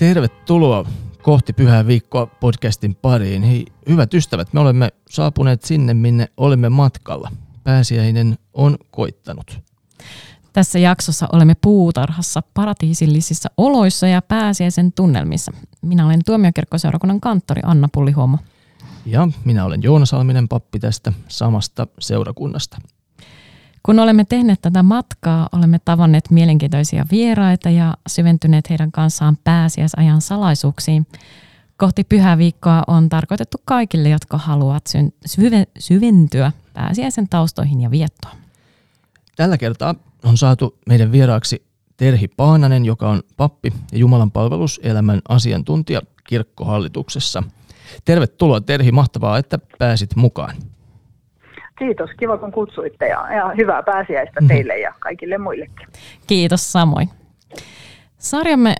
Tervetuloa kohti Pyhää viikkoa podcastin pariin. Hei, hyvät ystävät, me olemme saapuneet sinne, minne olemme matkalla. Pääsiäinen on koittanut. Tässä jaksossa olemme puutarhassa paratiisillisissa oloissa ja pääsiäisen tunnelmissa. Minä olen tuomiokirkkoseurakunnan kanttori Anna Pullihuomo. Ja minä olen Joona Salminen pappi tästä samasta seurakunnasta. Kun olemme tehneet tätä matkaa, olemme tavanneet mielenkiintoisia vieraita ja syventyneet heidän kanssaan pääsiäisajan salaisuuksiin. Kohti pyhää viikkoa on tarkoitettu kaikille, jotka haluavat syventyä pääsiäisen taustoihin ja viettoon. Tällä kertaa on saatu meidän vieraaksi Terhi Paananen, joka on pappi ja Jumalan palveluselämän asiantuntija kirkkohallituksessa. Tervetuloa Terhi, mahtavaa, että pääsit mukaan. Kiitos, kiva kun kutsuitte ja, ja hyvää pääsiäistä mhm. teille ja kaikille muillekin. Kiitos samoin. Sarjamme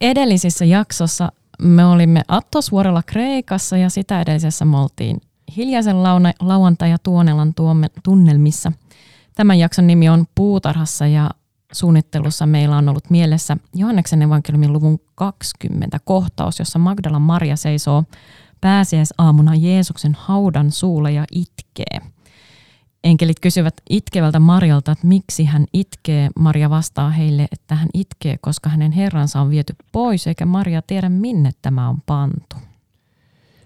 edellisissä jaksossa me olimme Attosvuorella Kreikassa ja sitä edellisessä me oltiin Hiljaisen launa, lauantai- ja Tuonelan tunnelmissa. Tämän jakson nimi on Puutarhassa ja suunnittelussa meillä on ollut mielessä Johanneksen evankeliumin luvun 20 kohtaus, jossa Magdalan Maria seisoo pääsiäisaamuna Jeesuksen haudan suulla ja itkee – Enkelit kysyvät itkevältä Marjalta, että miksi hän itkee. Maria vastaa heille, että hän itkee, koska hänen herransa on viety pois, eikä Maria tiedä minne tämä on pantu.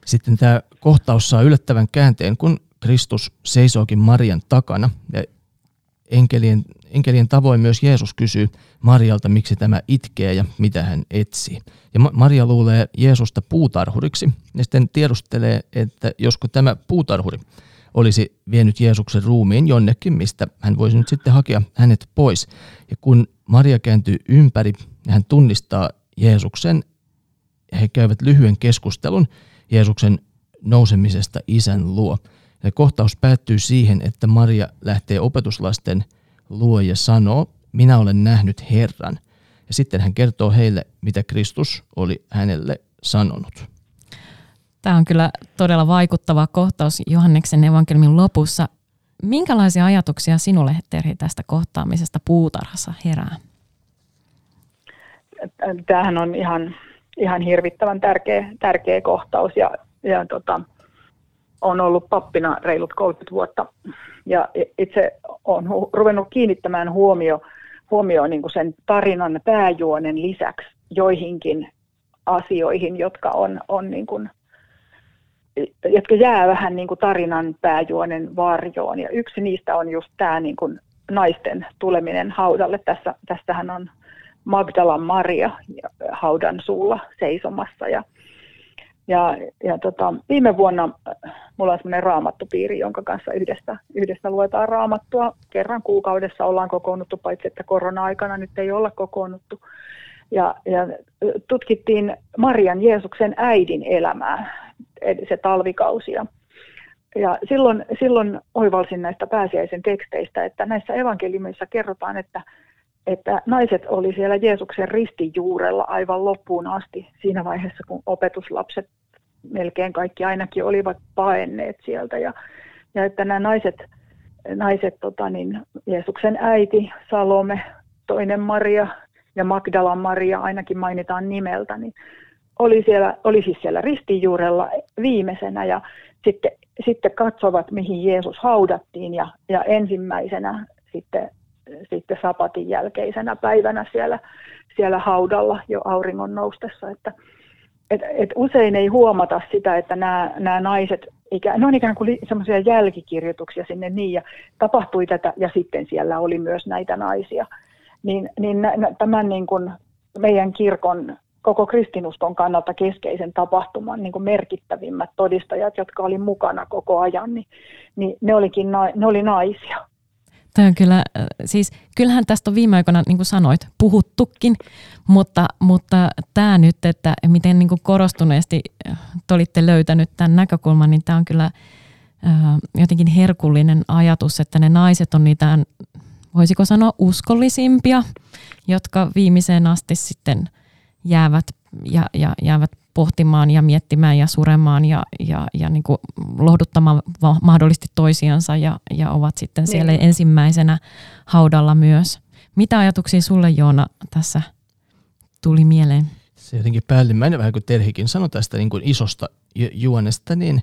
Sitten tämä kohtaus saa yllättävän käänteen, kun Kristus seisookin Marian takana. Ja enkelien, enkelien tavoin myös Jeesus kysyy Marialta, miksi tämä itkee ja mitä hän etsii. Ja Maria luulee Jeesusta puutarhuriksi ja sitten tiedustelee, että josko tämä puutarhuri – olisi vienyt Jeesuksen ruumiin jonnekin, mistä hän voisi nyt sitten hakea hänet pois. Ja kun Maria kääntyy ympäri ja hän tunnistaa Jeesuksen, he käyvät lyhyen keskustelun Jeesuksen nousemisesta isän luo. Ja kohtaus päättyy siihen, että Maria lähtee opetuslasten luo ja sanoo, minä olen nähnyt Herran. Ja sitten hän kertoo heille, mitä Kristus oli hänelle sanonut. Tämä on kyllä todella vaikuttava kohtaus Johanneksen evankeliumin lopussa. Minkälaisia ajatuksia sinulle, Terhi, tästä kohtaamisesta puutarhassa herää? Tämähän on ihan, ihan hirvittävän tärkeä, tärkeä kohtaus ja, ja tota, on ollut pappina reilut 30 vuotta ja itse olen ruvennut kiinnittämään huomio, huomio niin sen tarinan pääjuonen lisäksi joihinkin asioihin, jotka on, on niin kuin jotka jää vähän niin kuin tarinan pääjuonen varjoon. Ja yksi niistä on just tämä niin kuin naisten tuleminen haudalle. Tässä, tästähän on Magdalan Maria haudan suulla seisomassa. Ja, ja, ja tota, viime vuonna äh, mulla on semmoinen raamattupiiri, jonka kanssa yhdessä, yhdessä luetaan raamattua. Kerran kuukaudessa ollaan kokoonnuttu, paitsi että korona-aikana nyt ei olla kokoonnuttu. Ja, ja tutkittiin Marian Jeesuksen äidin elämää se talvikausi. Ja silloin, silloin oivalsin näistä pääsiäisen teksteistä, että näissä evankeliumissa kerrotaan, että, että naiset oli siellä Jeesuksen ristin juurella aivan loppuun asti siinä vaiheessa, kun opetuslapset melkein kaikki ainakin olivat paenneet sieltä. Ja, ja että nämä naiset, naiset tota niin, Jeesuksen äiti, Salome, toinen Maria ja Magdalan Maria ainakin mainitaan nimeltä, niin oli, siellä, oli siis siellä ristinjuurella viimeisenä ja sitten, sitten katsovat, mihin Jeesus haudattiin ja, ja ensimmäisenä sitten, sitten sapatin jälkeisenä päivänä siellä, siellä haudalla jo auringon noustessa. Että, et, et usein ei huomata sitä, että nämä, nämä naiset, ikä, ne on ikään kuin semmoisia jälkikirjoituksia sinne niin, ja tapahtui tätä, ja sitten siellä oli myös näitä naisia. Niin, niin tämän niin kuin meidän kirkon koko kristinuskon kannalta keskeisen tapahtuman niin kuin merkittävimmät todistajat, jotka oli mukana koko ajan, niin, niin ne, olikin, ne oli naisia. Tämä on kyllä, äh, siis kyllähän tästä on viime aikoina, niin kuin sanoit, puhuttukin, mutta, mutta tämä nyt, että miten niin kuin korostuneesti äh, te olitte löytänyt tämän näkökulman, niin tämä on kyllä äh, jotenkin herkullinen ajatus, että ne naiset on niitä, voisiko sanoa uskollisimpia, jotka viimeiseen asti sitten – jäävät, ja, ja, jäävät pohtimaan ja miettimään ja suremaan ja, ja, ja niin kuin lohduttamaan mahdollisesti toisiansa ja, ja ovat sitten niin. siellä ensimmäisenä haudalla myös. Mitä ajatuksia sulle Joona tässä tuli mieleen? se jotenkin päällimmäinen, vähän kuin Terhikin sanoi tästä niin kuin isosta juonesta, niin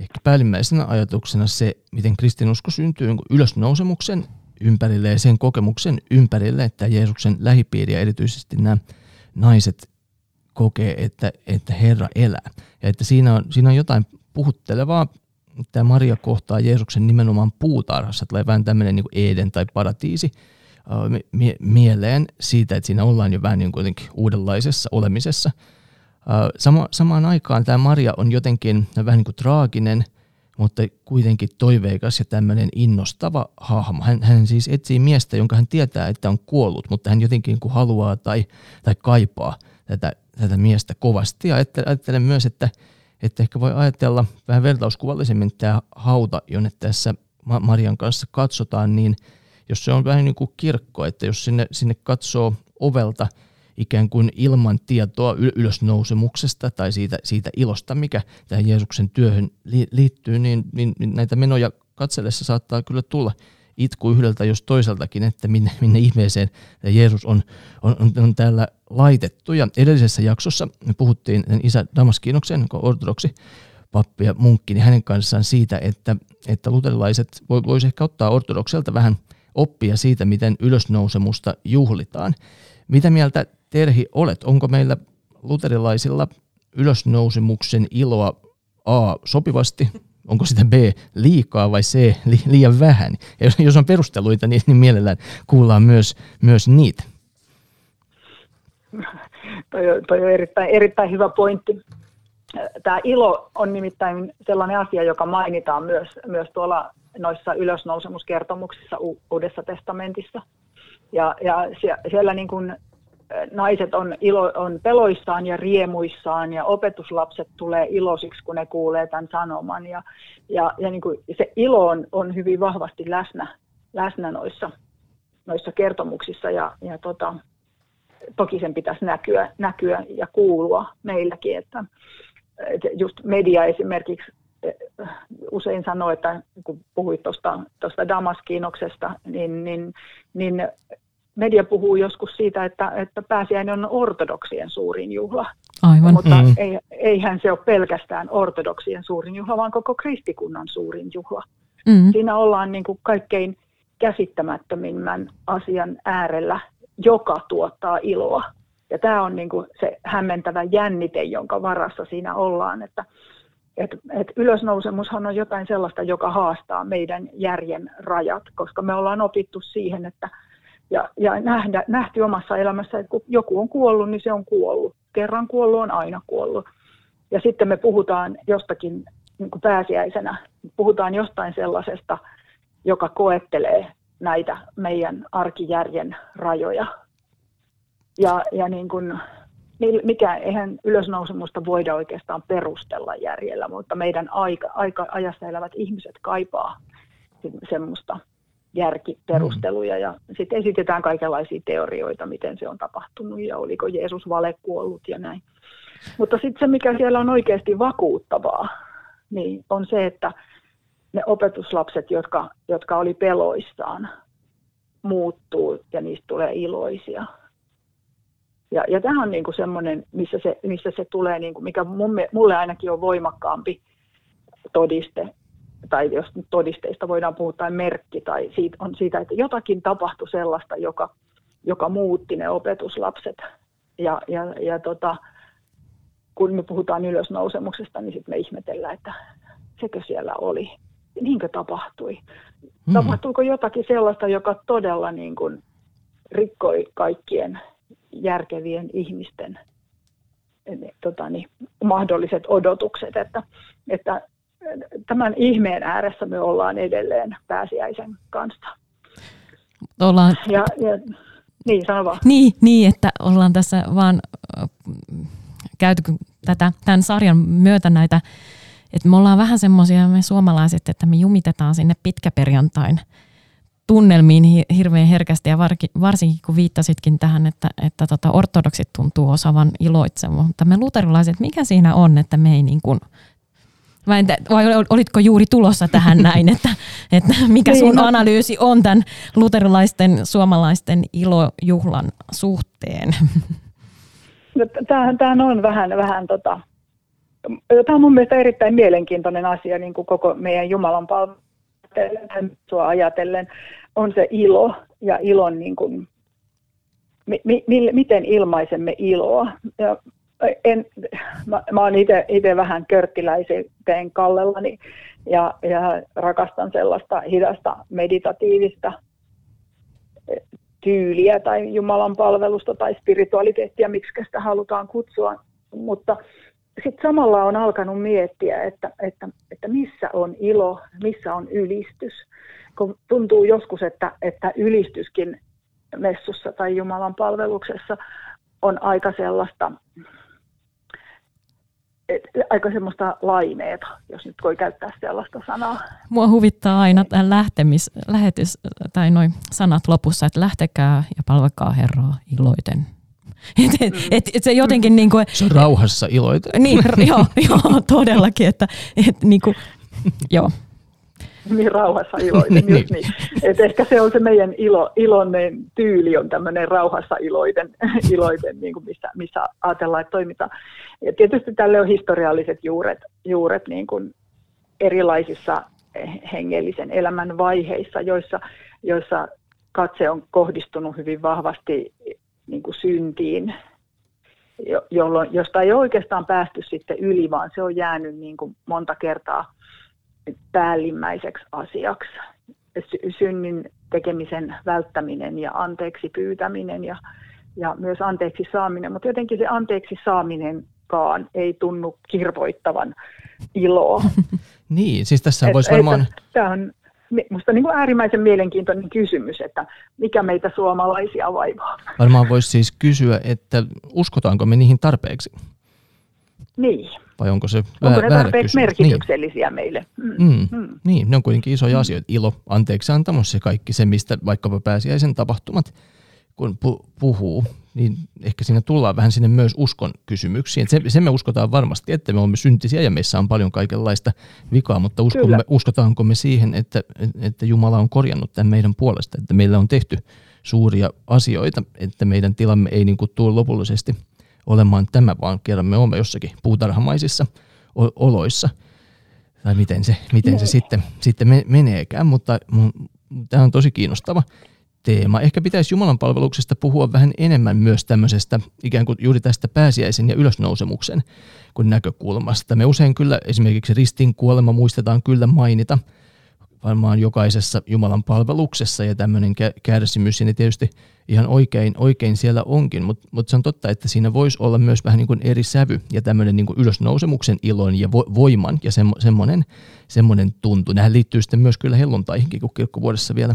ehkä päällimmäisenä ajatuksena se, miten kristinusko syntyy niin ylösnousemuksen ympärille ja sen kokemuksen ympärille, että Jeesuksen lähipiiri ja erityisesti nämä naiset kokee, että, että Herra elää. Ja että siinä on, siinä on jotain puhuttelevaa. Tämä Maria kohtaa Jeesuksen nimenomaan puutarhassa. Tulee vähän tämmöinen niin Eden tai paratiisi mie- mieleen siitä, että siinä ollaan jo vähän niin kuin uudenlaisessa olemisessa. Sama, samaan aikaan tämä Maria on jotenkin vähän niin kuin traaginen, mutta kuitenkin toiveikas ja tämmöinen innostava hahmo. Hän, hän siis etsii miestä, jonka hän tietää, että on kuollut, mutta hän jotenkin kuin haluaa tai, tai kaipaa tätä, tätä miestä kovasti. Ja ajattelen myös, että, että ehkä voi ajatella vähän vertauskuvallisemmin tämä hauta, jonne tässä Marian kanssa katsotaan, niin jos se on vähän niin kuin kirkko, että jos sinne, sinne katsoo ovelta ikään kuin ilman tietoa ylösnousemuksesta tai siitä, siitä ilosta, mikä tähän Jeesuksen työhön liittyy, niin, niin, niin näitä menoja katsellessa saattaa kyllä tulla itku yhdeltä jos toiseltakin, että minne, minne ihmeeseen Jeesus on, on, on, on täällä laitettu. Ja edellisessä jaksossa me puhuttiin isä Damaskinoksen, ortodoksi pappi ja munkki, niin hänen kanssaan siitä, että, että luterilaiset voisi ehkä ottaa ortodokselta vähän oppia siitä, miten ylösnousemusta juhlitaan. Mitä mieltä Terhi olet? Onko meillä luterilaisilla ylösnousemuksen iloa A sopivasti onko sitä B liikaa vai C li, liian vähän. Ja jos, on perusteluita, niin, niin mielellään kuullaan myös, myös niitä. Toi on, toi on erittäin, erittäin hyvä pointti. Tämä ilo on nimittäin sellainen asia, joka mainitaan myös, myös tuolla noissa ylösnousemuskertomuksissa Uudessa testamentissa. Ja, ja siellä niin kuin naiset on, ilo, on peloissaan ja riemuissaan ja opetuslapset tulee iloisiksi, kun ne kuulee tämän sanoman. Ja, ja, ja niin kuin se ilo on, on hyvin vahvasti läsnä, läsnä noissa, noissa kertomuksissa ja, ja tota, toki sen pitäisi näkyä, näkyä ja kuulua meilläkin, että, että just media esimerkiksi eh, usein sanoo, että kun puhuit tuosta Damaskinoksesta, niin, niin, niin media puhuu joskus siitä, että, että pääsiäinen on ortodoksien suurin juhla. Aivan. Mutta mm. ei, eihän se ole pelkästään ortodoksien suurin juhla, vaan koko kristikunnan suurin juhla. Mm. Siinä ollaan niin kuin kaikkein käsittämättömimmän asian äärellä, joka tuottaa iloa. Ja tämä on niin kuin se hämmentävä jännite, jonka varassa siinä ollaan, että et, et ylösnousemushan on jotain sellaista, joka haastaa meidän järjen rajat, koska me ollaan opittu siihen, että – ja, ja nähdä, nähty omassa elämässä, että kun joku on kuollut, niin se on kuollut. Kerran kuollut on aina kuollut. Ja sitten me puhutaan jostakin niin kuin pääsiäisenä, puhutaan jostain sellaisesta, joka koettelee näitä meidän arkijärjen rajoja. Ja, ja niin kuin, mikä, eihän ylösnousemusta voida oikeastaan perustella järjellä, mutta meidän aika, aika ajassa elävät ihmiset kaipaa semmoista järkiperusteluja ja sitten esitetään kaikenlaisia teorioita, miten se on tapahtunut ja oliko Jeesus vale kuollut ja näin. Mutta sitten se, mikä siellä on oikeasti vakuuttavaa, niin on se, että ne opetuslapset, jotka, jotka oli peloissaan, muuttuu ja niistä tulee iloisia. Ja, ja tämä on niinku semmoinen, missä se, missä se tulee, niinku, mikä mulle ainakin on voimakkaampi todiste tai jos todisteista voidaan puhua, tai merkki, tai siitä, on siitä, että jotakin tapahtui sellaista, joka, joka muutti ne opetuslapset. Ja, ja, ja tota, kun me puhutaan ylösnousemuksesta, niin sitten me ihmetellään, että sekö siellä oli. Niinkö tapahtui? Mm. Tapahtuiko jotakin sellaista, joka todella niin kuin rikkoi kaikkien järkevien ihmisten tota niin, mahdolliset odotukset, että, että tämän ihmeen ääressä me ollaan edelleen pääsiäisen kanssa. Ollaan... Ja, ja, niin, sano vaan. Niin, niin, että ollaan tässä vaan käyty tätä, tämän sarjan myötä näitä, että me ollaan vähän semmoisia me suomalaiset, että me jumitetaan sinne pitkäperjantain tunnelmiin hirveän herkästi ja varsinkin kun viittasitkin tähän, että, että tota, ortodoksit tuntuu osavan iloitsemaan, mutta me luterilaiset, mikä siinä on, että me ei niin kuin vai, entä, vai olitko juuri tulossa tähän näin, että, että mikä sun niin, no. analyysi on tämän luterilaisten suomalaisten ilojuhlan suhteen? tämähän, tämähän on vähän, vähän tota, tämä on mun mielestä erittäin mielenkiintoinen asia niin kuin koko meidän Jumalan palvelua ajatellen, on se ilo ja ilon, niin kuin, mi, mi, miten ilmaisemme iloa. Ja en, mä, mä oon itse vähän körttiläisyyteen kallellani ja, ja rakastan sellaista hidasta meditatiivista tyyliä tai Jumalan palvelusta tai spiritualiteettia, miksi sitä halutaan kutsua. Mutta sitten samalla on alkanut miettiä, että, että, että missä on ilo, missä on ylistys. Kun tuntuu joskus, että, että ylistyskin messussa tai Jumalan palveluksessa on aika sellaista, et, aika semmoista laineeta, jos nyt voi käyttää sellaista sanaa. Mua huvittaa aina tämän lähtemis, lähetys, tai noin sanat lopussa, että lähtekää ja palvelkaa Herraa iloiten. Et, et, et, et se jotenkin niin kuin, Se on rauhassa iloita. Niin, joo, joo, todellakin, että et, niin kuin, joo. Niin rauhassa iloiten, just niin. Et ehkä se on se meidän ilo, iloinen tyyli on tämmöinen rauhassa iloiten, iloiten niin kuin missä, missä ajatellaan, että toimitaan. Ja tietysti tälle on historialliset juuret, juuret niin kuin erilaisissa hengellisen elämän vaiheissa, joissa, joissa katse on kohdistunut hyvin vahvasti niin kuin syntiin, jolloin, josta ei oikeastaan päästy sitten yli, vaan se on jäänyt niin kuin monta kertaa päällimmäiseksi asiaksi. Synnin tekemisen välttäminen ja anteeksi pyytäminen ja, ja myös anteeksi saaminen, mutta jotenkin se anteeksi saaminenkaan ei tunnu kirvoittavan iloa. niin, siis tässä voisi varmaan... Tämä on minusta niin kuin äärimmäisen mielenkiintoinen kysymys, että mikä meitä suomalaisia vaivaa. Varmaan voisi siis kysyä, että uskotaanko me niihin tarpeeksi? Niin. Vai onko se Onko ne tarpeeksi merkityksellisiä niin. meille? Mm. Mm. Mm. Niin, ne on kuitenkin isoja mm. asioita. Ilo, anteeksi antamus se kaikki, se mistä vaikkapa pääsiäisen tapahtumat, kun pu- puhuu, niin ehkä siinä tullaan vähän sinne myös uskon kysymyksiin. Se, sen me uskotaan varmasti, että me olemme syntisiä ja meissä on paljon kaikenlaista vikaa, mutta uskomme, uskotaanko me siihen, että, että Jumala on korjannut tämän meidän puolesta, että meillä on tehty suuria asioita, että meidän tilamme ei niin kuin tule lopullisesti olemaan tämä, vaan kerran me olemme jossakin puutarhamaisissa oloissa, tai miten se, miten se sitten, sitten meneekään, mutta tämä on tosi kiinnostava teema. Ehkä pitäisi Jumalan palveluksesta puhua vähän enemmän myös tämmöisestä ikään kuin juuri tästä pääsiäisen ja ylösnousemuksen kuin näkökulmasta. Me usein kyllä esimerkiksi ristin kuolema muistetaan kyllä mainita varmaan jokaisessa Jumalan palveluksessa ja tämmöinen kärsimys, ja tietysti ihan oikein, oikein siellä onkin, mutta mut se on totta, että siinä voisi olla myös vähän niin kuin eri sävy ja tämmöinen niin kuin ylösnousemuksen ilon ja vo, voiman ja semmo, semmoinen, semmoinen tuntu. Nähän liittyy sitten myös kyllä helluntaihinkin, kun kirkkovuodessa vielä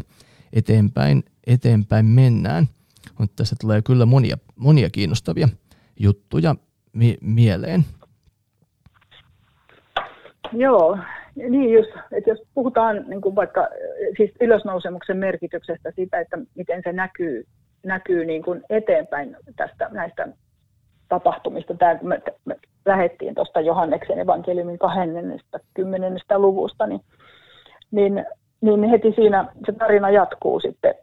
eteenpäin, eteenpäin mennään. Mutta tässä tulee kyllä monia, monia kiinnostavia juttuja mi- mieleen. Joo, niin just, että jos puhutaan niin kuin vaikka siis ylösnousemuksen merkityksestä siitä, että miten se näkyy, näkyy niin kuin eteenpäin tästä näistä tapahtumista. Tämä, kun me, me lähdettiin tuosta Johanneksen evankeliumin 20. luvusta, niin, niin niin heti siinä se tarina jatkuu sitten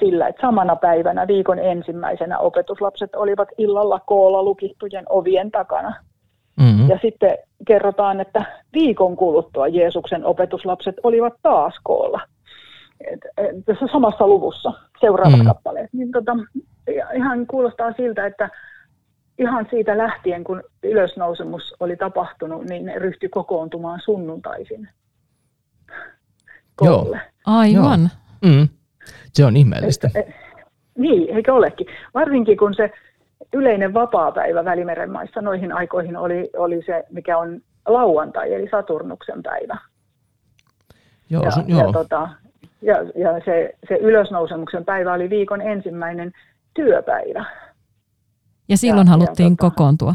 sillä, että samana päivänä viikon ensimmäisenä opetuslapset olivat illalla koolla lukittujen ovien takana. Mm-hmm. Ja sitten kerrotaan, että viikon kuluttua Jeesuksen opetuslapset olivat taas koolla. tässä samassa luvussa seuraavat mm-hmm. kappaleet. Niin tota, ihan kuulostaa siltä, että ihan siitä lähtien, kun ylösnousemus oli tapahtunut, niin ne ryhtyi kokoontumaan sunnuntaisin koolle. Joo. Aivan. Joo. Mm. Se on ihmeellistä. Et, et, niin, eikö olekin. Varsinkin kun se yleinen vapaa-päivä Välimeren maissa noihin aikoihin oli, oli se, mikä on lauantai, eli Saturnuksen päivä. Joo, ja, joo. ja, tota, ja, ja se, se ylösnousemuksen päivä oli viikon ensimmäinen työpäivä. Ja silloin ja, haluttiin ja, tota, kokoontua.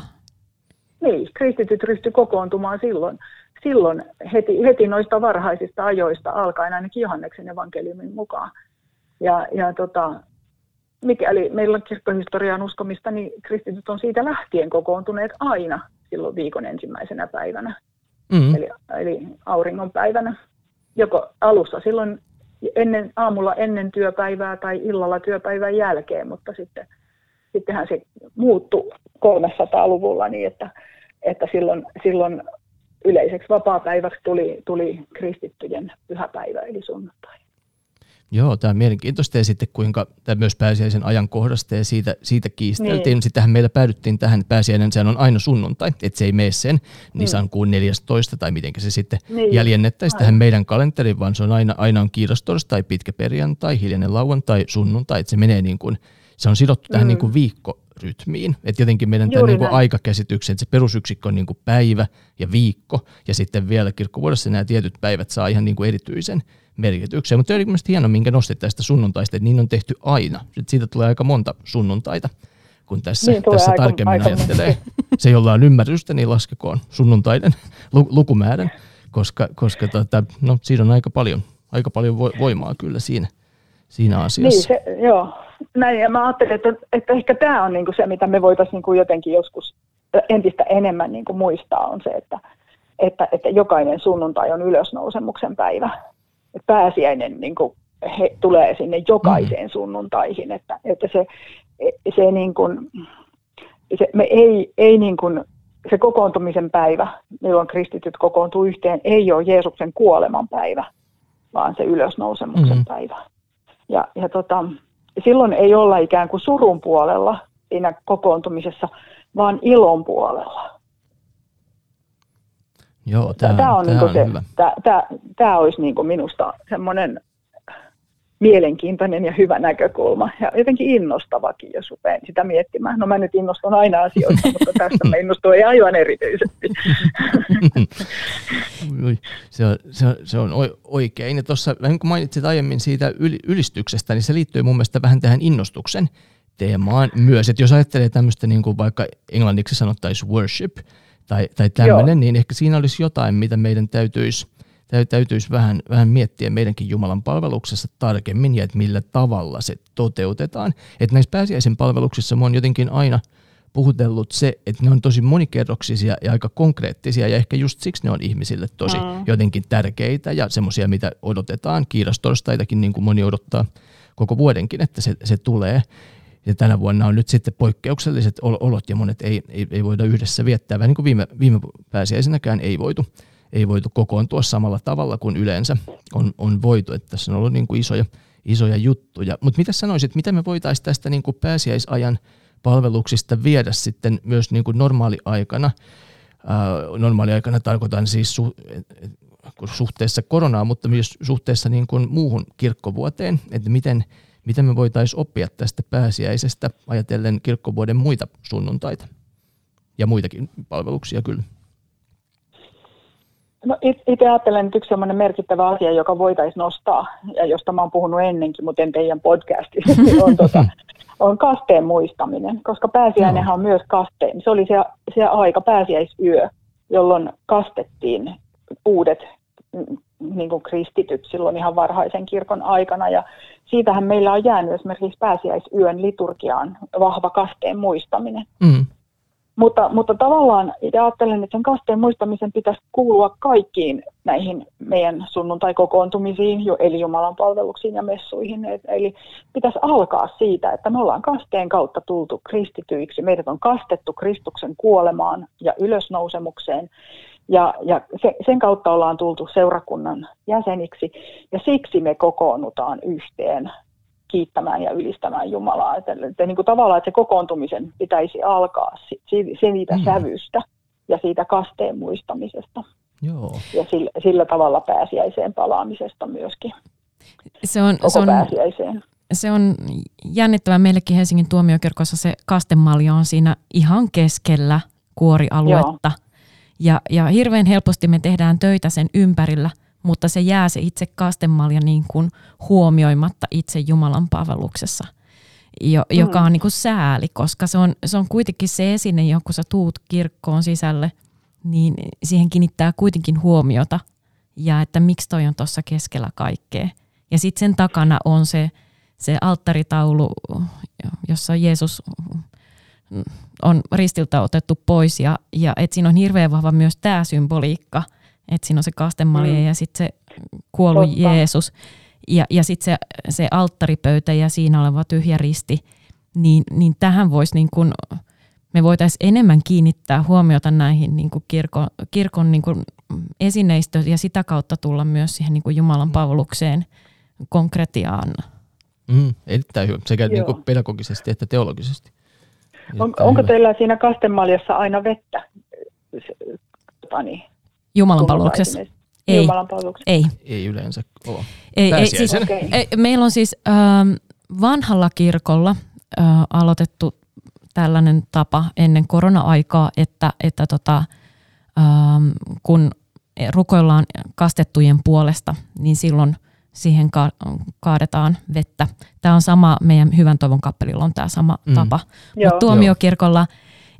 Niin, kristityt ryhtyi kokoontumaan silloin silloin heti, heti noista varhaisista ajoista alkaen ainakin Johanneksen evankeliumin mukaan. Ja, ja tota, mikäli meillä on kirkkohistorian uskomista, niin kristityt on siitä lähtien kokoontuneet aina silloin viikon ensimmäisenä päivänä, mm-hmm. eli, eli auringon päivänä. Joko alussa silloin ennen, aamulla ennen työpäivää tai illalla työpäivän jälkeen, mutta sitten sittenhän se muuttui 300-luvulla niin, että, että silloin, silloin yleiseksi vapaapäiväksi tuli, tuli kristittyjen pyhäpäivä eli sunnuntai. Joo, tämä on mielenkiintoista ja sitten kuinka tämä myös pääsiäisen ajankohdasta ja siitä, siitä kiisteltiin. Niin. Sittenhän meillä päädyttiin tähän, että pääsiäinen sehän on aina sunnuntai, että se ei mene sen Nisan niin. kuun 14 tai miten se sitten niin. jäljennettäisiin tähän meidän kalenteriin, vaan se on aina, aina on kiirastorsta pitkä perjantai, hiljainen lauantai, sunnuntai, että se menee niin kuin, se on sidottu tähän mm. niin kuin viikkorytmiin. Että jotenkin meidän tämän niin aikakäsityksen, että se perusyksikkö on niin kuin päivä ja viikko, ja sitten vielä kirkkovuodessa nämä tietyt päivät saa ihan niin kuin erityisen merkityksen. Mutta oli mielestäni hienoa, minkä nostit tästä sunnuntaista, että niin on tehty aina. Sitten siitä tulee aika monta sunnuntaita, kun tässä, niin, tässä aika, tarkemmin aika ajattelee. Se, jolla on ymmärrystä, niin laskekoon sunnuntaiden lukumäärän, koska, koska tota, no, siinä on aika paljon, aika paljon voimaa kyllä siinä, siinä asiassa. Niin, se, joo. Näin, ja mä ajattelin, että, että ehkä tämä on niinku se, mitä me voitaisiin niinku jotenkin joskus entistä enemmän niinku muistaa, on se, että, että, että jokainen sunnuntai on ylösnousemuksen päivä pääsiäinen niin kuin he, tulee sinne jokaiseen mm. sunnuntaihin, että, että se, se, niin kuin, se me ei, ei niin kuin, se kokoontumisen päivä, milloin kristityt kokoontuu yhteen, ei ole Jeesuksen kuoleman päivä, vaan se ylösnousemuksen mm. päivä. Ja, ja tota, silloin ei olla ikään kuin surun puolella siinä kokoontumisessa, vaan ilon puolella. Joo, tämä, tämä on, tämä on se, hyvä. Tämä, tämä, tämä olisi niin kuin minusta semmoinen mielenkiintoinen ja hyvä näkökulma ja jotenkin innostavakin, jos rupean sitä miettimään. No mä nyt innostun aina asioista, mutta tästä mä innostun ei aivan erityisesti. se, on, se, on, se on oikein. Ja tuossa, vähän kun mainitsit aiemmin siitä ylistyksestä, niin se liittyy mun mielestä vähän tähän innostuksen teemaan myös. Että jos ajattelee tämmöistä niin kuin vaikka englanniksi sanottaisiin worship, tai, tai tämmöinen, niin ehkä siinä olisi jotain, mitä meidän täytyisi, täytyisi vähän, vähän miettiä meidänkin Jumalan palveluksessa tarkemmin ja että millä tavalla se toteutetaan. Että näissä pääsiäisen palveluksissa mä oon jotenkin aina puhutellut se, että ne on tosi monikerroksisia ja aika konkreettisia ja ehkä just siksi ne on ihmisille tosi mm. jotenkin tärkeitä ja semmoisia, mitä odotetaan kiirastorstaitakin niin kuin moni odottaa koko vuodenkin, että se, se tulee. Ja tänä vuonna on nyt sitten poikkeukselliset olot ja monet ei, ei, ei voida yhdessä viettää. Vähän niin kuin viime, viime pääsiäisenäkään ei voitu, ei voitu kokoontua samalla tavalla kuin yleensä on, on voitu. Että tässä on ollut niin kuin isoja, isoja juttuja. Mutta mitä sanoisit, mitä me voitaisiin tästä niin kuin pääsiäisajan palveluksista viedä sitten myös niin kuin normaaliaikana? Äh, normaaliaikana tarkoitan siis su, suhteessa koronaan, mutta myös suhteessa niin kuin muuhun kirkkovuoteen, että miten – Miten me voitaisiin oppia tästä pääsiäisestä ajatellen kirkkovuoden muita sunnuntaita ja muitakin palveluksia kyllä? No, itse ajattelen, että yksi sellainen merkittävä asia, joka voitaisiin nostaa, ja josta mä oon puhunut ennenkin, mutta en teidän podcastissa, on, tota, on kasteen muistaminen, koska pääsiäinenhän on myös kasteen. Se oli se, se aika, pääsiäisyö, jolloin kastettiin uudet niin kuin kristityt silloin ihan varhaisen kirkon aikana. Ja siitähän meillä on jäänyt esimerkiksi pääsiäisyön liturgiaan vahva kasteen muistaminen. Mm. Mutta, mutta tavallaan ajattelen, että sen kasteen muistamisen pitäisi kuulua kaikkiin näihin meidän sunnuntai-kokoontumisiin, jo, eli Jumalan palveluksiin ja messuihin. Eli pitäisi alkaa siitä, että me ollaan kasteen kautta tultu kristityiksi. Meidät on kastettu Kristuksen kuolemaan ja ylösnousemukseen. Ja, ja se, sen kautta ollaan tultu seurakunnan jäseniksi ja siksi me kokoonnutaan yhteen kiittämään ja ylistämään Jumalaa. Että, että niin kuin tavallaan, että se kokoontumisen pitäisi alkaa siitä mm. sävystä ja siitä kasteen muistamisesta. Joo. Ja sillä, sillä tavalla pääsiäiseen palaamisesta myöskin. Se on, Koko se on, pääsiäiseen. Se on jännittävää meillekin Helsingin tuomiokirkossa se kastemalja on siinä ihan keskellä kuorialuetta. Joo ja, ja hirveän helposti me tehdään töitä sen ympärillä, mutta se jää se itse kastemalja niin kuin huomioimatta itse Jumalan palveluksessa, jo, mm. joka on niin kuin sääli, koska se on, se on kuitenkin se esine, kun sä tuut kirkkoon sisälle, niin siihen kiinnittää kuitenkin huomiota ja että miksi toi on tuossa keskellä kaikkea. Ja sitten sen takana on se, se alttaritaulu, jossa Jeesus on ristiltä otettu pois ja, ja et siinä on hirveän vahva myös tämä symboliikka, että siinä on se kastemalja mm. ja sitten se kuollut Totta. Jeesus ja, ja sitten se, se alttaripöytä ja siinä oleva tyhjä risti. niin, niin tähän voisi niin kuin, me voitaisiin enemmän kiinnittää huomiota näihin niin kuin kirkon, kirkon niin kuin esineistöön ja sitä kautta tulla myös siihen niin kuin Jumalan palvelukseen konkretiaan. Mm, erittäin hyvä, sekä niin kuin pedagogisesti että teologisesti. On, onko hyvä. teillä siinä kastemaljassa aina vettä? Tani, Jumalan palveluksessa? Ei. Jumalan ei. Ei yleensä ole. Ei, ei, siis, okay. ei, meillä on siis äh, vanhalla kirkolla äh, aloitettu tällainen tapa ennen korona-aikaa, että, että tota, äh, kun rukoillaan kastettujen puolesta, niin silloin siihen ka- kaadetaan vettä. Tämä on sama, meidän Hyvän toivon kappelilla on tämä sama mm. tapa. Mutta tuomiokirkolla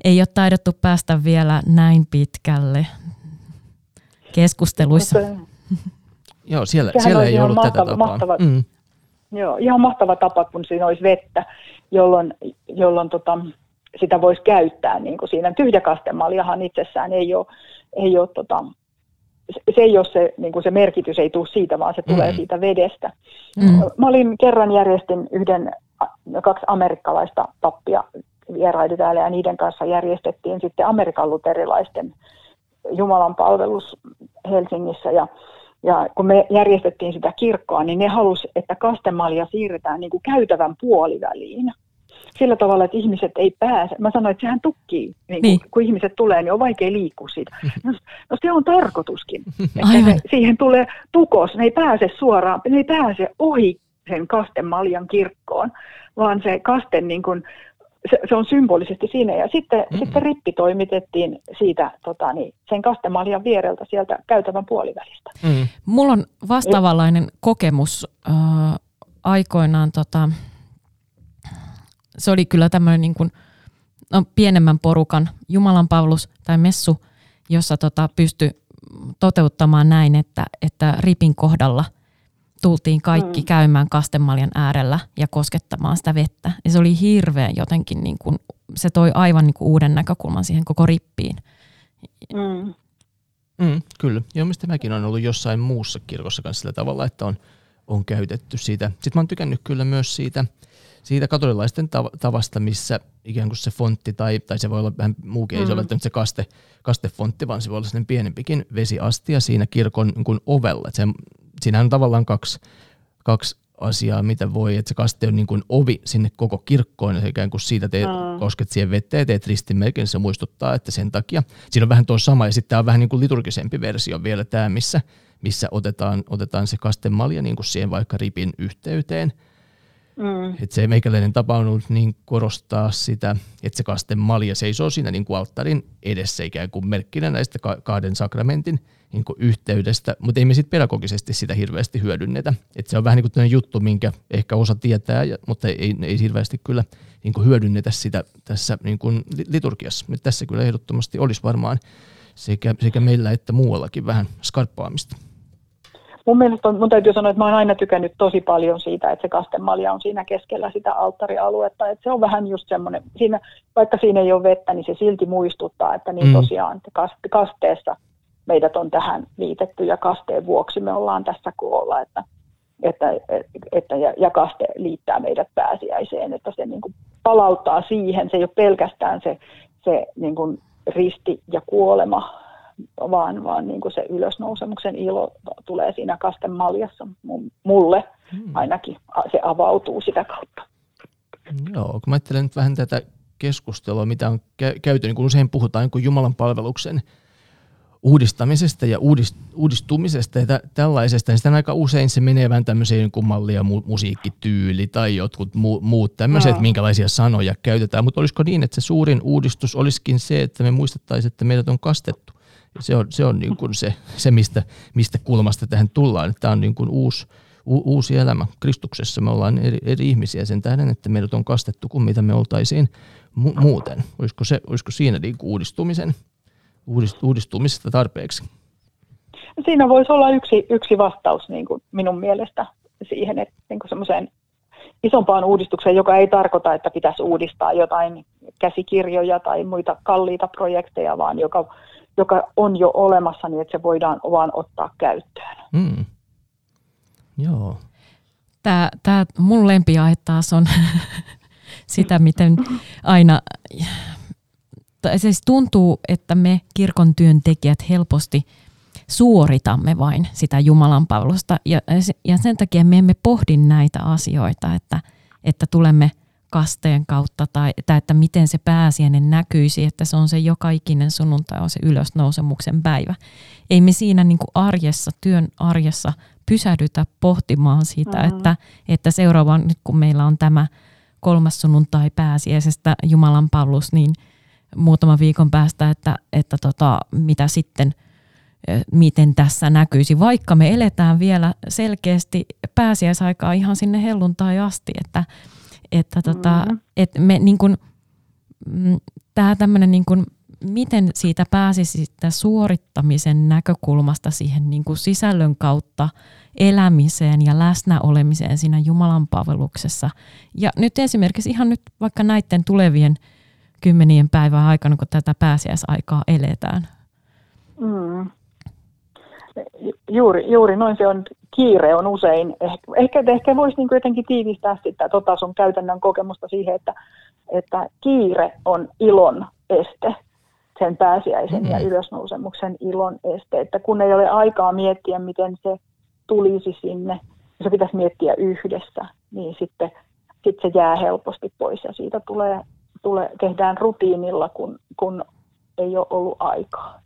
ei ole taidettu päästä vielä näin pitkälle keskusteluissa. Joo, siellä, siellä ei ollut mahtava, tätä tapaa. Mahtava, mm. Joo, ihan mahtava tapa, kun siinä olisi vettä, jolloin, jolloin tota, sitä voisi käyttää. Niin kuin siinä tyhjäkastemaljahan itsessään ei ole, ei ole tota, se ei ole se, niin kuin se merkitys ei tule siitä, vaan se tulee mm. siitä vedestä. Mm. Mä olin kerran järjestin yhden, kaksi amerikkalaista pappia vieraili täällä ja niiden kanssa järjestettiin sitten Amerikan luterilaisten Jumalan palvelus Helsingissä ja, ja kun me järjestettiin sitä kirkkoa, niin ne halusi, että kastemalja siirretään niin kuin käytävän puoliväliin. Sillä tavalla, että ihmiset ei pääse. Mä sanoin, että sehän tukkii. Niin niin. Kun, kun ihmiset tulee, niin on vaikea liikkua siitä. No, no se on tarkoituskin. Että ne, siihen tulee tukos. Ne ei pääse suoraan, ne ei pääse ohi sen kastemaljan kirkkoon, vaan se kaste niin kuin se, se on symbolisesti siinä. Ja sitten, mm. sitten rippi toimitettiin siitä tota, niin, sen kastemaljan viereltä sieltä käytävän puolivälistä. Mm. Mulla on vastaavanlainen kokemus äh, aikoinaan. Tota, se oli kyllä tämmöinen niin kuin, no, pienemmän porukan jumalanpalvelus tai messu, jossa tota, pystyi toteuttamaan näin, että, että ripin kohdalla – tultiin kaikki mm. käymään kastemaljan äärellä ja koskettamaan sitä vettä. Ja se oli hirveän jotenkin, niin kuin, se toi aivan niin kuin uuden näkökulman siihen koko rippiin. Mm. Mm, kyllä. Joo, mistä mäkin olen ollut jossain muussa kirkossa kanssa sillä tavalla, että on, on käytetty siitä. Sitten mä oon tykännyt kyllä myös siitä, siitä katolilaisten tavasta, missä ikään kuin se fontti, tai, tai se voi olla vähän muukin, mm. ei se ole välttämättä se kaste, kastefontti, vaan se voi olla sellainen pienempikin vesiastia siinä kirkon niin kuin ovella. Että se siinä on tavallaan kaksi, kaksi asiaa, mitä voi, että se kaste on niin kuin ovi sinne koko kirkkoon, ja ikään kuin siitä teet, mm. kosket siihen vetteen ja teet ristimerkin, niin se muistuttaa, että sen takia. Siinä on vähän tuo sama, ja sitten tämä on vähän niin kuin liturgisempi versio vielä tämä, missä, missä otetaan, otetaan se kastemalja niin kuin siihen vaikka ripin yhteyteen – Mm. Että se meikäläinen tapa on ollut niin korostaa sitä, että se kasten malja seisoo siinä niin kuin alttarin edessä ikään kuin merkkinä näistä kahden sakramentin niin kuin yhteydestä, mutta ei me sitten pedagogisesti sitä hirveästi hyödynnetä. Että se on vähän niin kuin juttu, minkä ehkä osa tietää, mutta ei, ei hirveästi kyllä niin kuin hyödynnetä sitä tässä niin kuin liturgiassa. Nyt tässä kyllä ehdottomasti olisi varmaan sekä, sekä meillä että muuallakin vähän skarppaamista mun mielestä on, mun täytyy sanoa, että mä oon aina tykännyt tosi paljon siitä, että se kastemalja on siinä keskellä sitä alttarialuetta. Että se on vähän just semmoinen, siinä, vaikka siinä ei ole vettä, niin se silti muistuttaa, että niin mm. tosiaan että kasteessa meidät on tähän liitetty ja kasteen vuoksi me ollaan tässä koolla, että, että, että ja, ja kaste liittää meidät pääsiäiseen, että se niin kuin palauttaa siihen, se ei ole pelkästään se, se niin kuin risti ja kuolema, vaan, vaan niin kuin se ylösnousemuksen ilo tulee siinä kasten maljassa mulle hmm. ainakin. Se avautuu sitä kautta. Joo, kun mä ajattelen nyt vähän tätä keskustelua, mitä on käyty, niin kun usein puhutaan niin Jumalan palveluksen uudistamisesta ja uudist, uudistumisesta ja tä, tällaisesta, niin sitten aika usein se menee vähän tämmöiseen kuin malli ja mu, musiikkityyli tai jotkut mu, muut tämmöiset, no. minkälaisia sanoja käytetään. Mutta olisiko niin, että se suurin uudistus olisikin se, että me muistettaisiin, että meidät on kastettu se on, se on niin kuin se, se mistä, mistä kulmasta tähän tullaan. Tämä on niin kuin uusi, u, uusi elämä Kristuksessa. Me ollaan eri, eri ihmisiä sen tähden, että meidät on kastettu kuin mitä me oltaisiin mu- muuten. Olisiko, se, olisiko siinä niin kuin uudistumisen, uudist, uudistumisesta tarpeeksi? Siinä voisi olla yksi, yksi vastaus niin kuin minun mielestä siihen, että niin semmoiseen isompaan uudistukseen, joka ei tarkoita, että pitäisi uudistaa jotain käsikirjoja tai muita kalliita projekteja, vaan joka joka on jo olemassa niin, että se voidaan vaan ottaa käyttöön. Mm. Joo. Tämä, tämä mun lempiaihe taas on sitä, miten aina siis tuntuu, että me kirkon työntekijät helposti suoritamme vain sitä Jumalan palvelusta ja, ja sen takia me emme pohdi näitä asioita, että, että tulemme kasteen kautta tai, tai että miten se pääsiäinen näkyisi, että se on se joka ikinen sunnuntai on se ylösnousemuksen päivä. Ei me siinä niin kuin arjessa, työn arjessa pysähdytä pohtimaan sitä, mm-hmm. että, että seuraava, nyt kun meillä on tämä kolmas sunnuntai pääsiäisestä Jumalan palvelus, niin muutama viikon päästä, että, että tota, mitä sitten, miten tässä näkyisi, vaikka me eletään vielä selkeästi pääsiäisaikaa ihan sinne helluntai asti, että, että tota, mm-hmm. et me niin kuin, mm, tämä tämmöinen niin kuin, miten siitä pääsisi sitä suorittamisen näkökulmasta siihen niin kuin sisällön kautta elämiseen ja läsnäolemiseen siinä Jumalan palveluksessa. Ja nyt esimerkiksi ihan nyt vaikka näiden tulevien kymmenien päivän aikana, kun tätä pääsiäisaikaa eletään. Mm. Juuri, juuri noin se on. Kiire on usein. Ehkä, ehkä, ehkä voisi niin jotenkin tiivistää sitä tota sun käytännön kokemusta siihen, että, että kiire on ilon este sen pääsiäisen mm. ja ylösnousemuksen ilon este. Että kun ei ole aikaa miettiä, miten se tulisi sinne, ja se pitäisi miettiä yhdessä, niin sitten, sitten se jää helposti pois ja siitä tulee, tulee, tehdään rutiinilla, kun, kun ei ole ollut aikaa.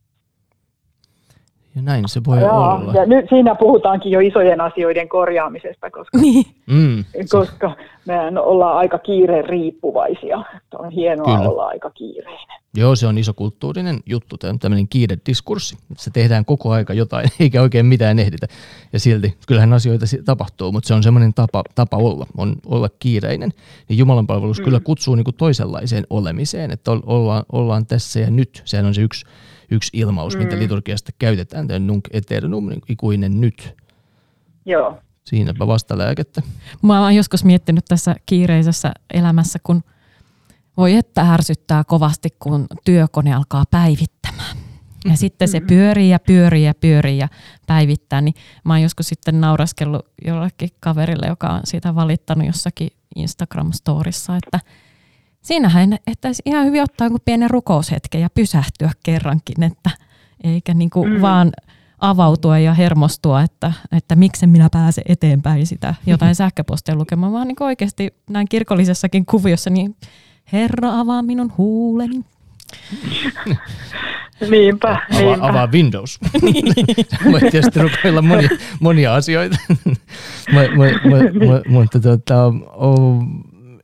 Ja näin se voi Jaa, olla. Ja nyt siinä puhutaankin jo isojen asioiden korjaamisesta, koska, niin. mm. koska me ollaan aika kiireen riippuvaisia. On hienoa Kyllä. olla aika kiireinen. Joo, se on iso kulttuurinen juttu, tämä on tämmöinen kiirediskurssi. Se tehdään koko aika jotain, eikä oikein mitään ehditä. Ja silti, kyllähän asioita tapahtuu, mutta se on semmoinen tapa, tapa olla, on olla kiireinen. Niin Jumalan palvelus mm. kyllä kutsuu niin kuin toisenlaiseen olemiseen, että ollaan, ollaan tässä ja nyt. Sehän on se yksi yksi ilmaus, mm. mitä liturgiasta käytetään, tämä nunc eternum, niin ikuinen nyt. Joo. Siinäpä vasta lääkettä. Mä oon joskus miettinyt tässä kiireisessä elämässä, kun voi että ärsyttää kovasti, kun työkone alkaa päivittämään. Ja mm. sitten se pyörii ja pyörii ja pyörii ja päivittää. Niin mä oon joskus sitten nauraskellut jollekin kaverille, joka on siitä valittanut jossakin Instagram-storissa, että – siinähän että ihan hyvin ottaa joku pienen rukoushetken ja pysähtyä kerrankin, että eikä niin kuin mm. vaan avautua ja hermostua, että, että miksi minä pääse eteenpäin sitä jotain sähköpostia lukemaan, vaan niin oikeasti näin kirkollisessakin kuviossa, niin Herra avaa minun huuleni. Niinpä, niinpä. Avaa, avaa Windows. niin. Voi tietysti rukoilla monia, monia asioita. Mutta tota,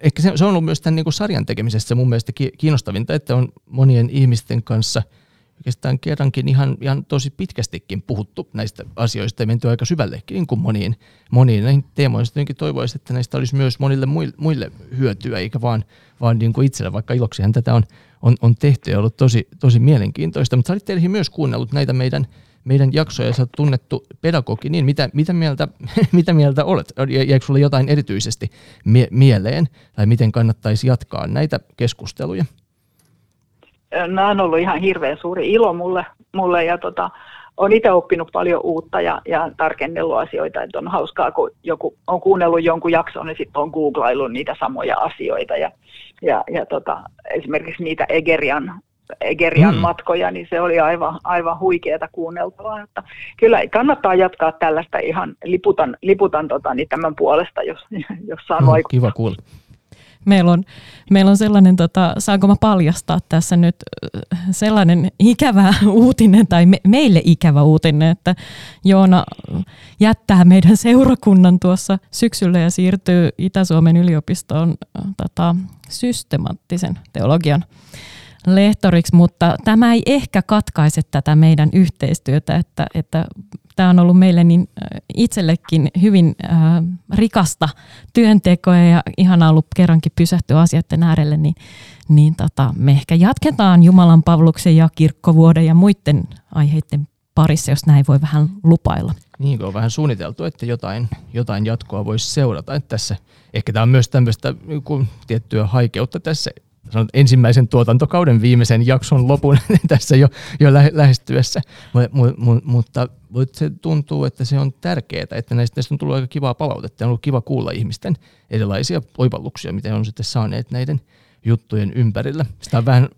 ehkä se, se on ollut myös tämän niin kuin sarjan tekemisessä mun mielestä kiinnostavinta, että on monien ihmisten kanssa oikeastaan kerrankin ihan, ihan tosi pitkästikin puhuttu näistä asioista ja menty aika syvällekin niin kuin moniin, moniin näihin teemoihin. Jotenkin toivoisin, että näistä olisi myös monille muille, muille hyötyä, eikä vaan, vaan niin kuin itselle, vaikka iloksihan tätä on, on, on tehty ja ollut tosi, tosi mielenkiintoista. Mutta sä olit myös kuunnellut näitä meidän – meidän jaksoja, sä oot tunnettu pedagogi, niin mitä, mitä, mieltä, mitä mieltä olet? Jäikö sulle jotain erityisesti mie- mieleen, tai miten kannattaisi jatkaa näitä keskusteluja? Nämä on ollut ihan hirveän suuri ilo mulle, mulle ja tota, olen itse oppinut paljon uutta ja, ja tarkennellut asioita, että on hauskaa, kun joku on kuunnellut jonkun jakson, niin sitten on googlaillut niitä samoja asioita ja, ja, ja tota, esimerkiksi niitä Egerian Egerian mm. matkoja, niin se oli aivan, aivan huikeata kuunneltavaa. Että kyllä kannattaa jatkaa tällaista ihan liputan, liputan tota, niin tämän puolesta, jos, jos saa mm, Kiva kuulla. Meillä on, meillä on sellainen, tota, saanko mä paljastaa tässä nyt sellainen ikävä uutinen, tai me, meille ikävä uutinen, että Joona jättää meidän seurakunnan tuossa syksyllä ja siirtyy Itä-Suomen yliopistoon tota, systemaattisen teologian lehtoriksi, mutta tämä ei ehkä katkaise tätä meidän yhteistyötä, että, että tämä on ollut meille niin itsellekin hyvin äh, rikasta työntekoa ja ihan ollut kerrankin pysähtyä asioiden äärelle, niin, niin tota, me ehkä jatketaan Jumalan palveluksen ja kirkkovuoden ja muiden aiheiden parissa, jos näin voi vähän lupailla. Niin, on vähän suunniteltu, että jotain, jotain jatkoa voisi seurata. Että tässä, ehkä tämä on myös tämmöistä niin tiettyä haikeutta tässä ensimmäisen tuotantokauden viimeisen jakson lopun tässä jo, jo lähestyessä. Mutta, mutta se tuntuu, että se on tärkeää, että näistä, näistä on tullut aika kivaa palautetta. On ollut kiva kuulla ihmisten erilaisia oivalluksia, mitä on sitten saaneet näiden juttujen ympärillä. Sitä on vähän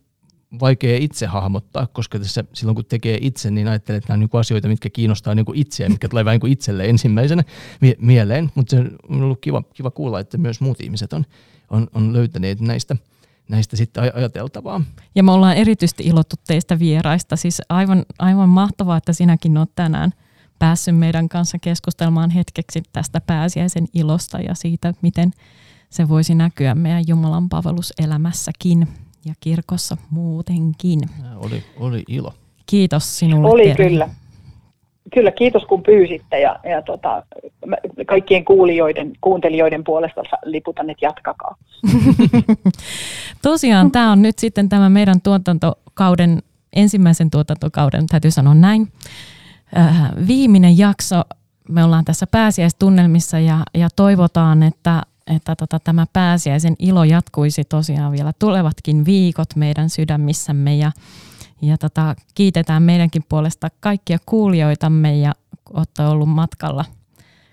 vaikea itse hahmottaa, koska tässä silloin kun tekee itse, niin ajattelee, että nämä on niin asioita, mitkä kiinnostaa niin itseä, mitkä tulee vähän niin itselle ensimmäisenä mie- mieleen. Mutta se on ollut kiva, kiva kuulla, että myös muut ihmiset on, on, on löytäneet näistä – näistä sitten ajateltavaa. Ja me ollaan erityisesti ilottu teistä vieraista. Siis aivan, aivan mahtavaa, että sinäkin olet tänään päässyt meidän kanssa keskustelemaan hetkeksi tästä pääsiäisen ilosta ja siitä, miten se voisi näkyä meidän Jumalan palveluselämässäkin ja kirkossa muutenkin. Oli, oli ilo. Kiitos sinulle. Oli Terhi. kyllä. Kyllä, kiitos kun pyysitte ja, ja tota, kaikkien kuulijoiden, kuuntelijoiden puolesta liputan, että jatkakaa. Tosiaan tämä on nyt sitten tämä meidän tuotantokauden, ensimmäisen tuotantokauden, täytyy sanoa näin, äh, viimeinen jakso. Me ollaan tässä pääsiäistunnelmissa ja, ja toivotaan, että, että tota, tämä pääsiäisen ilo jatkuisi tosiaan vielä tulevatkin viikot meidän sydämissämme ja ja tota, kiitetään meidänkin puolesta kaikkia kuulijoitamme ja olette ollut matkalla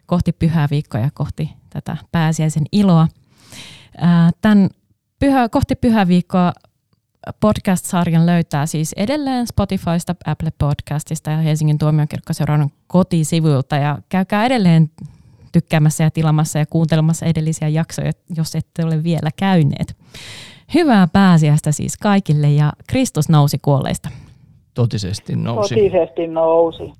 kohti pyhää viikkoa ja kohti tätä pääsiäisen iloa. Tämän pyhä, kohti pyhää viikkoa podcast-sarjan löytää siis edelleen Spotifysta, Apple Podcastista ja Helsingin tuomionkirkkoseuraunnan kotisivuilta. Ja käykää edelleen tykkäämässä ja tilamassa ja kuuntelemassa edellisiä jaksoja, jos ette ole vielä käyneet. Hyvää pääsiäistä siis kaikille ja Kristus nousi kuolleista. Totisesti nousi. Totisesti nousi.